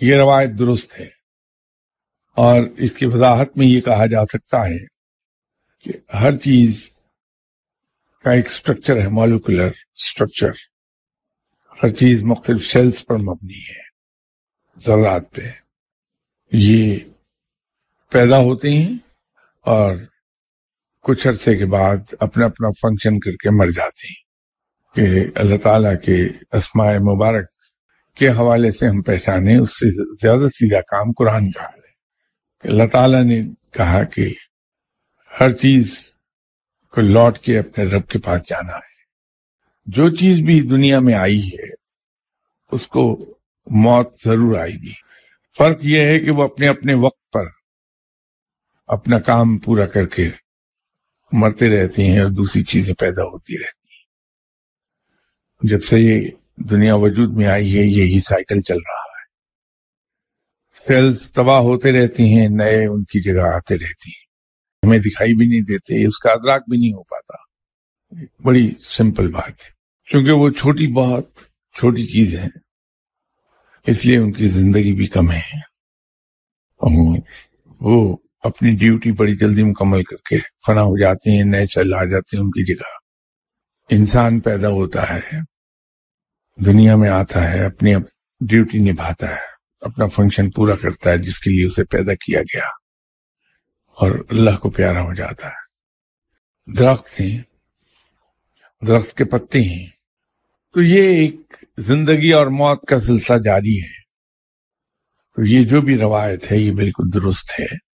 یہ روایت درست ہے۔ اور اس کی وضاحت میں یہ کہا جا سکتا ہے کہ ہر چیز کا ایک سٹرکچر ہے مالوکولر سٹرکچر ہر چیز مختلف سیلز پر مبنی ہے، ذرات پہ۔ یہ پیدا ہوتے ہیں اور کچھ عرصے کے بعد اپنا اپنا فنکشن کر کے مر جاتے ہیں۔ کہ اللہ تعالیٰ کے اسماء مبارک کے حوالے سے ہم پہچانے اس سے زیادہ سیدھا کام قرآن کا حال ہے۔ کہ اللہ تعالیٰ نے کہا کہ ہر چیز کو لوٹ کے اپنے رب کے پاس جانا ہے۔ جو چیز بھی دنیا میں آئی ہے، اس کو موت ضرور آئے گی۔ فرق یہ ہے کہ وہ اپنے اپنے وقت پر اپنا کام پورا کر کے مرتے رہتے ہیں اور دوسری چیزیں پیدا ہوتی رہتی ہیں۔ جب سے یہ دنیا وجود میں آئی ہے، یہی سائیکل چل رہا ہے۔ سیلز تباہ ہوتے رہتی ہیں، نئے ان کی جگہ آتے رہتی ہیں۔ ہمیں دکھائی بھی نہیں دیتے، اس کا ادراک بھی نہیں ہو پاتا۔ بڑی سمپل بات ہے۔ کیونکہ وہ چھوٹی بہت چھوٹی چیز ہے، اس لیے ان کی زندگی بھی کم ہے۔ وہ اپنی ڈیوٹی بڑی جلدی مکمل کر کے فنا ہو جاتے ہیں، نئے سیل آ جاتے ہیں ان کی جگہ۔ انسان پیدا ہوتا ہے۔ دنیا میں آتا ہے، اپنی ڈیوٹی نبھاتا ہے، اپنا فنکشن پورا کرتا ہے، جس کے لیے اسے پیدا کیا گیا۔ اور اللہ کو پیارا ہو جاتا ہے۔ درخت ہیں درخت کے پتے ہیں۔ تو یہ ایک زندگی اور موت کا سلسلہ جاری ہے۔ تو یہ جو بھی روایت ہے، یہ بالکل درست ہے۔